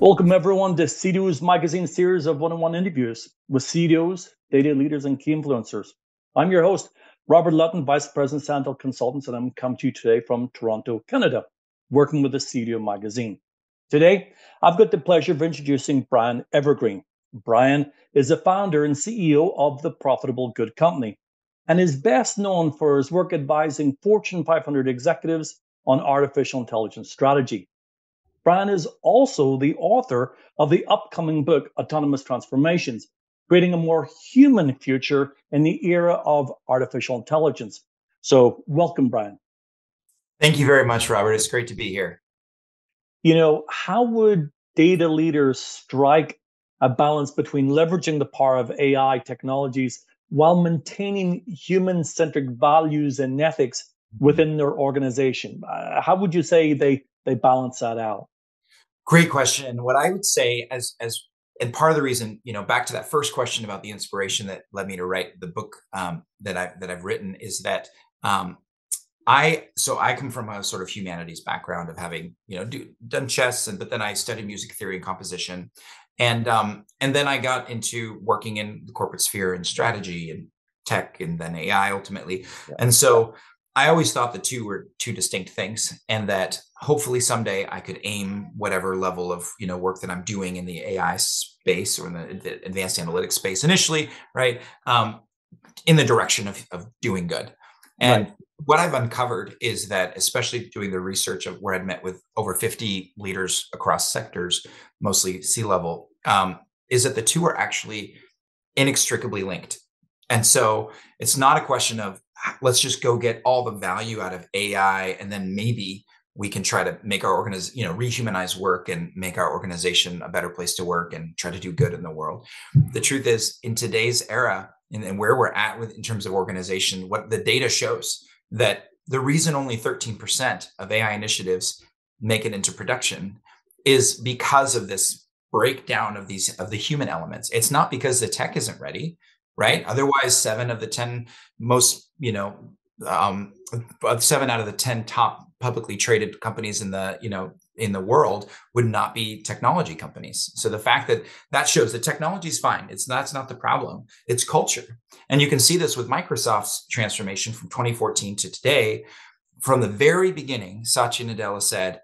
Welcome everyone to CDO's magazine series of one-on-one interviews with CDOs, data leaders, and key influencers. I'm your host, Robert Lutton, Vice President, Sandhill Consultants, and I'm coming to you today from Toronto, Canada, working with the CDO magazine. Today, I've got the pleasure of introducing Brian Evergreen. Brian is the founder and CEO of the Profitable Good Company and is best known for his work advising Fortune 500 executives on artificial intelligence strategy. Brian is also the author of the upcoming book, Autonomous Transformations Creating a More Human Future in the Era of Artificial Intelligence. So, welcome, Brian. Thank you very much, Robert. It's great to be here. You know, how would data leaders strike a balance between leveraging the power of AI technologies while maintaining human centric values and ethics mm-hmm. within their organization? Uh, how would you say they, they balance that out? Great question. What I would say as as and part of the reason, you know, back to that first question about the inspiration that led me to write the book um, that I that I've written is that um, I so I come from a sort of humanities background of having you know do, done chess and but then I studied music theory and composition, and um, and then I got into working in the corporate sphere and strategy and tech and then AI ultimately, yeah. and so I always thought the two were two distinct things, and that hopefully someday I could aim whatever level of you know work that I'm doing in the AI space or in the, the advanced analytics space initially, right, um, in the direction of, of doing good. And right. what I've uncovered is that, especially doing the research of where I'd met with over 50 leaders across sectors, mostly C level, um, is that the two are actually inextricably linked. And so it's not a question of Ah, let's just go get all the value out of AI and then maybe we can try to make our organization, you know, rehumanize work and make our organization a better place to work and try to do good in the world. The truth is, in today's era and, and where we're at with in terms of organization, what the data shows that the reason only 13% of AI initiatives make it into production is because of this breakdown of these of the human elements. It's not because the tech isn't ready right? Otherwise, seven of the 10 most, you know, um, seven out of the 10 top publicly traded companies in the, you know, in the world would not be technology companies. So the fact that that shows that technology is fine. It's that's not the problem. It's culture. And you can see this with Microsoft's transformation from 2014 to today. From the very beginning, Satya Nadella said,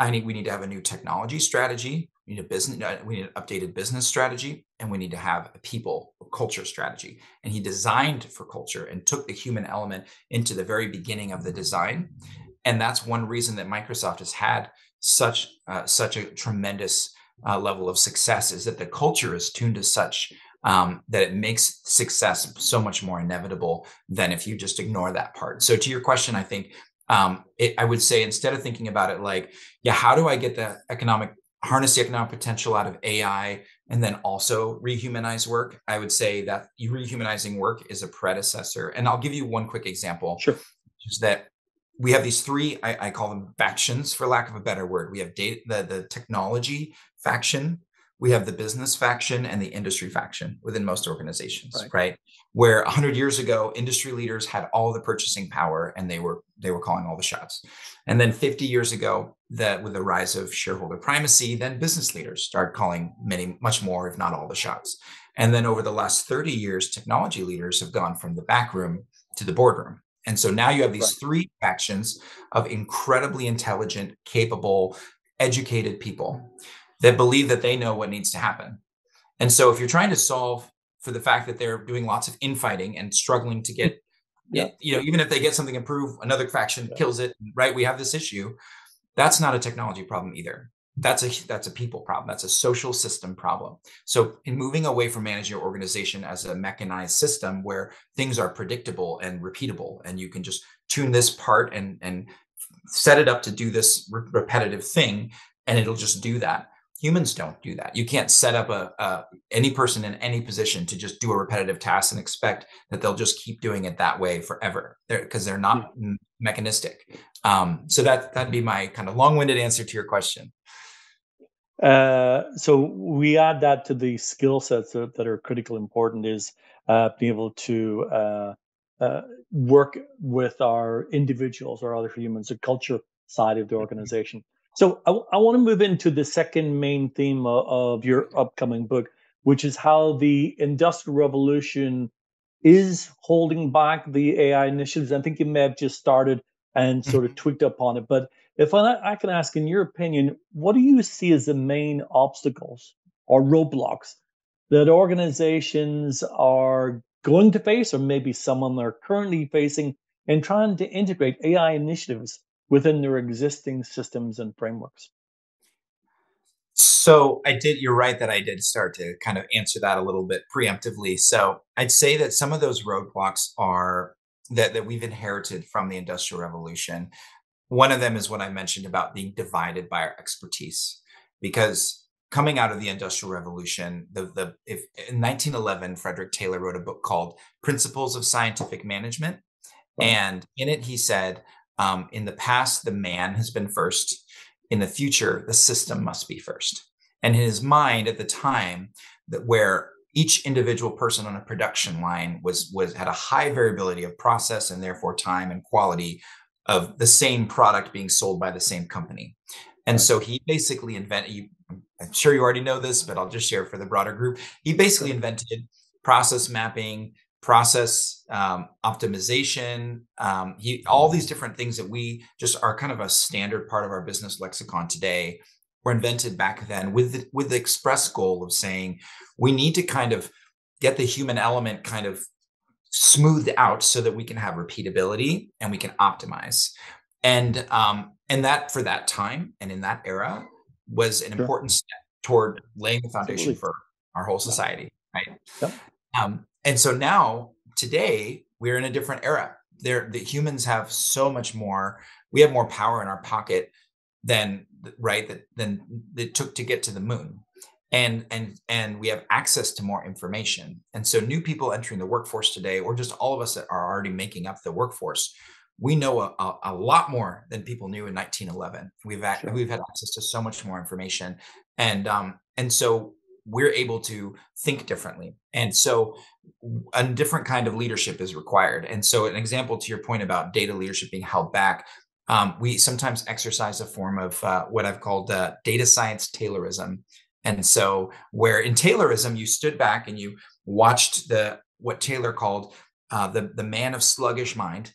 I need we need to have a new technology strategy. We need a business. Uh, we need an updated business strategy, and we need to have a people culture strategy. And he designed for culture and took the human element into the very beginning of the design. And that's one reason that Microsoft has had such uh, such a tremendous uh, level of success is that the culture is tuned to such um, that it makes success so much more inevitable than if you just ignore that part. So to your question, I think um, it, I would say instead of thinking about it like, yeah, how do I get the economic harness the economic potential out of AI and then also rehumanize work? I would say that rehumanizing work is a predecessor. And I'll give you one quick example. Sure. Is that we have these three, I, I, call them factions for lack of a better word. We have data, the, the technology faction, we have the business faction and the industry faction within most organizations right, right? where 100 years ago industry leaders had all the purchasing power and they were they were calling all the shots. And then 50 years ago that with the rise of shareholder primacy then business leaders started calling many much more if not all the shots. And then over the last 30 years technology leaders have gone from the back room to the boardroom. And so now you have these right. three factions of incredibly intelligent capable educated people that believe that they know what needs to happen. And so if you're trying to solve for the fact that they're doing lots of infighting and struggling to get yeah. you know, even if they get something improved, another faction yeah. kills it, right? We have this issue. That's not a technology problem either. That's a that's a people problem. That's a social system problem. So in moving away from managing your organization as a mechanized system where things are predictable and repeatable and you can just tune this part and and set it up to do this re- repetitive thing and it'll just do that humans don't do that. You can't set up a, a, any person in any position to just do a repetitive task and expect that they'll just keep doing it that way forever. Because they're, they're, not mm-hmm. mechanistic. Um, so that that'd be my kind of long-winded answer to your question. Uh, so we add that to the skill sets that, that are critical important is uh, being able to uh, uh work with our individuals or other humans the culture side of the mm-hmm. organization So I, I want to move into the second main theme of, of your upcoming book, which is how the industrial revolution is holding back the AI initiatives. I think you may have just started and sort of mm-hmm. tweaked upon it. But if I, I can ask, in your opinion, what do you see as the main obstacles or roadblocks that organizations are going to face, or maybe someone are currently facing in trying to integrate AI initiatives within their existing systems and frameworks? So I did, you're right that I did start to kind of answer that a little bit preemptively. So I'd say that some of those roadblocks are that, that we've inherited from the Industrial Revolution. One of them is what I mentioned about being divided by our expertise. Because coming out of the Industrial Revolution, the, the if in 1911, Frederick Taylor wrote a book called Principles of Scientific Management. And in it, he said, um, in the past, the man has been first. In the future, the system must be first. And in his mind at the time, that where each individual person on a production line was was had a high variability of process and therefore time and quality of the same product being sold by the same company. And so he basically invented, I'm sure you already know this, but I'll just share for the broader group. He basically invented process mapping, process um, optimization, um, he, all these different things that we just are kind of a standard part of our business lexicon today were invented back then with the, with the express goal of saying we need to kind of get the human element kind of smoothed out so that we can have repeatability and we can optimize and um, and that for that time and in that era was an sure. important step toward laying the foundation Absolutely. for our whole society right yep. um, and so now today we're in a different era. There the humans have so much more. We have more power in our pocket than right that than it took to get to the moon. And and and we have access to more information. And so new people entering the workforce today or just all of us that are already making up the workforce we know a, a, a lot more than people knew in 1911 we've had, sure. we've had access to so much more information. And um and so we're able to think differently and so a different kind of leadership is required and so an example to your point about data leadership being held back um, we sometimes exercise a form of uh, what I've called uh, data science Taylorism. And so, where in Taylorism, you stood back and you watched the what Taylor called uh, the the man of sluggish mind,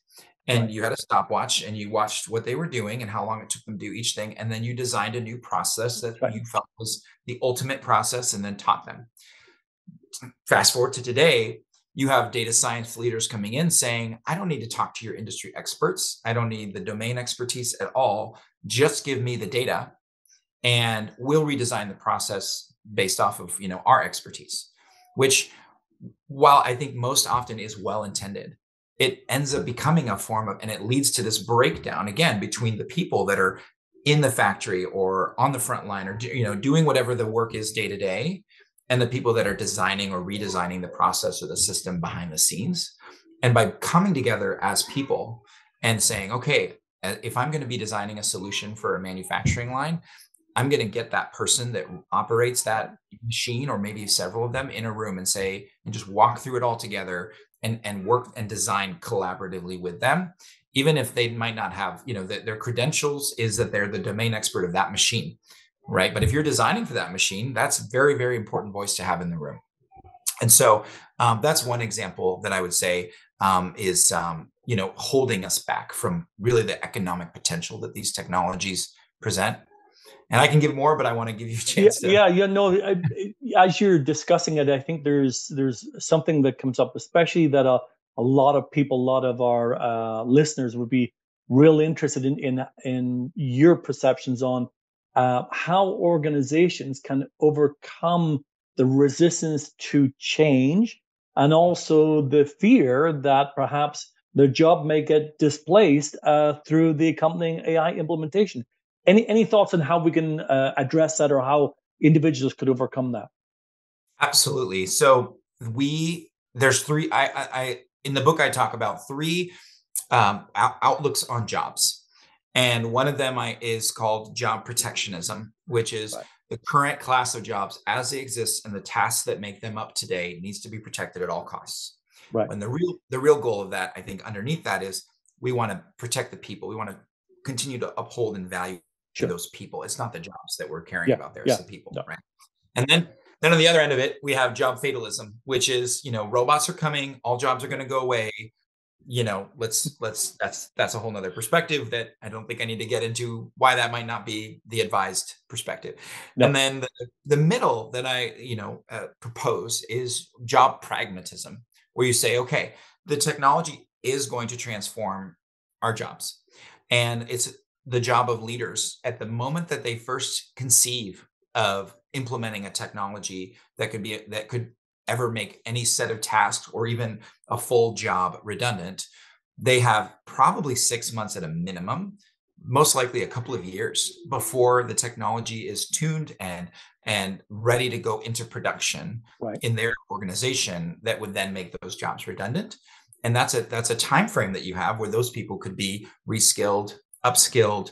and you had a stopwatch and you watched what they were doing and how long it took them to do each thing, and then you designed a new process that right. you felt was the ultimate process, and then taught them. Fast forward to today, you have data science leaders coming in saying, I don't need to talk to your industry experts. I don't need the domain expertise at all. Just give me the data and we'll redesign the process based off of, you know, our expertise, which while I think most often is well intended, it ends up becoming a form of, and it leads to this breakdown again between the people that are in the factory or on the front line or, you know, doing whatever the work is day to day and the people that are designing or redesigning the process or the system behind the scenes. And by coming together as people and saying, okay, if I'm going to be designing a solution for a manufacturing line, I'm going to get that person that operates that machine or maybe several of them in a room and say, and just walk through it all together and, and work and design collaboratively with them. Even if they might not have, you know, the, their credentials is that they're the domain expert of that machine right? But if you're designing for that machine, that's very, very important voice to have in the room. And so um, that's one example that I would say um, is, um, you know, holding us back from really the economic potential that these technologies present. And I can give more, but I want to give you a chance. Yeah, to... yeah, yeah. No, I, as you're discussing it, I think there's there's something that comes up, especially that a, a lot of people, a lot of our uh, listeners would be real interested in in in your perceptions on uh, how organizations can overcome the resistance to change and also the fear that perhaps their job may get displaced uh, through the accompanying AI implementation. Any any thoughts on how we can uh, address that or how individuals could overcome that? Absolutely. So we there's three. I, I, I in the book I talk about three um, outlooks on jobs and one of them I, is called job protectionism, which is right. the current class of jobs as they exist and the tasks that make them up today needs to be protected at all costs. Right. And the real the real goal of that, I think, underneath that is we want to protect the people. We want to continue to uphold and value sure. to those people. It's not the jobs that we're caring yeah. about there, yeah. it's the people, right? And then then on the other end of it, we have job fatalism, which is, you know, robots are coming, all jobs are going to go away. You know, let's let's that's that's a whole nother perspective that I don't think I need to get into why that might not be the advised perspective. No. And then the, the middle that I, you know, uh, propose is job pragmatism, where you say, okay, the technology is going to transform our jobs. And it's the job of leaders at the moment that they first conceive of implementing a technology that could be that could ever make any set of tasks or even a full job redundant they have probably 6 months at a minimum most likely a couple of years before the technology is tuned and and ready to go into production right. in their organization that would then make those jobs redundant and that's a that's a time frame that you have where those people could be reskilled upskilled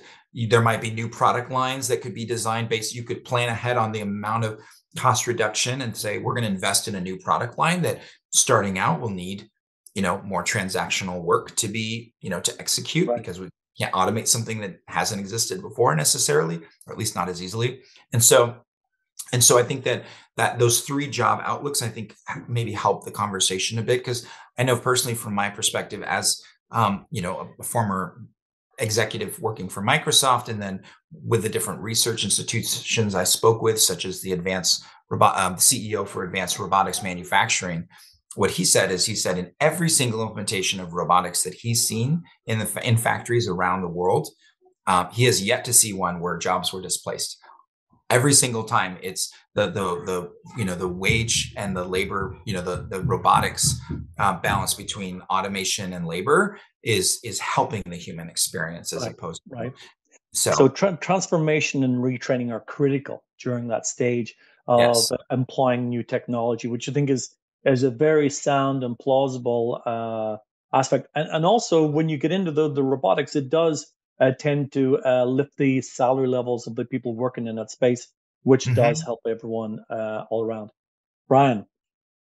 there might be new product lines that could be designed based you could plan ahead on the amount of cost reduction and say we're going to invest in a new product line that starting out will need you know more transactional work to be you know to execute right. because we can't automate something that hasn't existed before necessarily or at least not as easily and so and so i think that that those three job outlooks i think maybe help the conversation a bit because i know personally from my perspective as um, you know a, a former executive working for Microsoft, and then with the different research institutions I spoke with, such as the Advanced um, CEO for Advanced Robotics Manufacturing. What he said is, he said in every single implementation of robotics that he's seen in the in factories around the world, um, he has yet to see one where jobs were displaced. Every single time, it's the the the you know the wage and the labor, you know the the robotics uh, balance between automation and labor is is helping the human experience as right, opposed to right so, so tra- transformation and retraining are critical during that stage of yes. employing new technology which i think is is a very sound and plausible uh, aspect and, and also when you get into the, the robotics it does uh, tend to uh, lift the salary levels of the people working in that space which mm-hmm. does help everyone uh, all around brian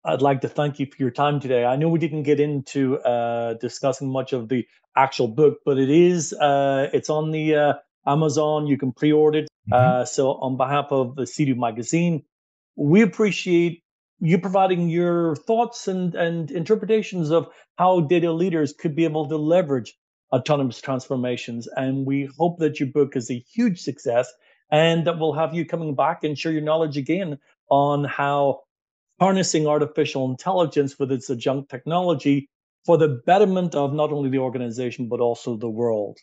I'd like to thank you for your time today. I know we didn't get into uh, discussing much of the actual book, but it is uh, it's on the uh, Amazon. You can pre-order it. Mm-hmm. Uh, so, on behalf of the CDO magazine, we appreciate you providing your thoughts and and interpretations of how data leaders could be able to leverage autonomous transformations. And we hope that your book is a huge success, and that we'll have you coming back and share your knowledge again on how harnessing artificial intelligence with its adjunct technology for the betterment of not only the organization but also the world.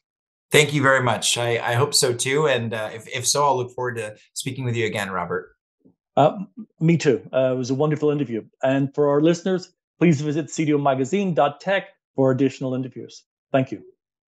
Thank you very much. I, I hope so too. And uh, if, if so, I'll look forward to speaking with you again, Robert. Uh, me too. Uh, it was a wonderful interview. And for our listeners, please visit cdomagazine.tech for additional interviews. Thank you.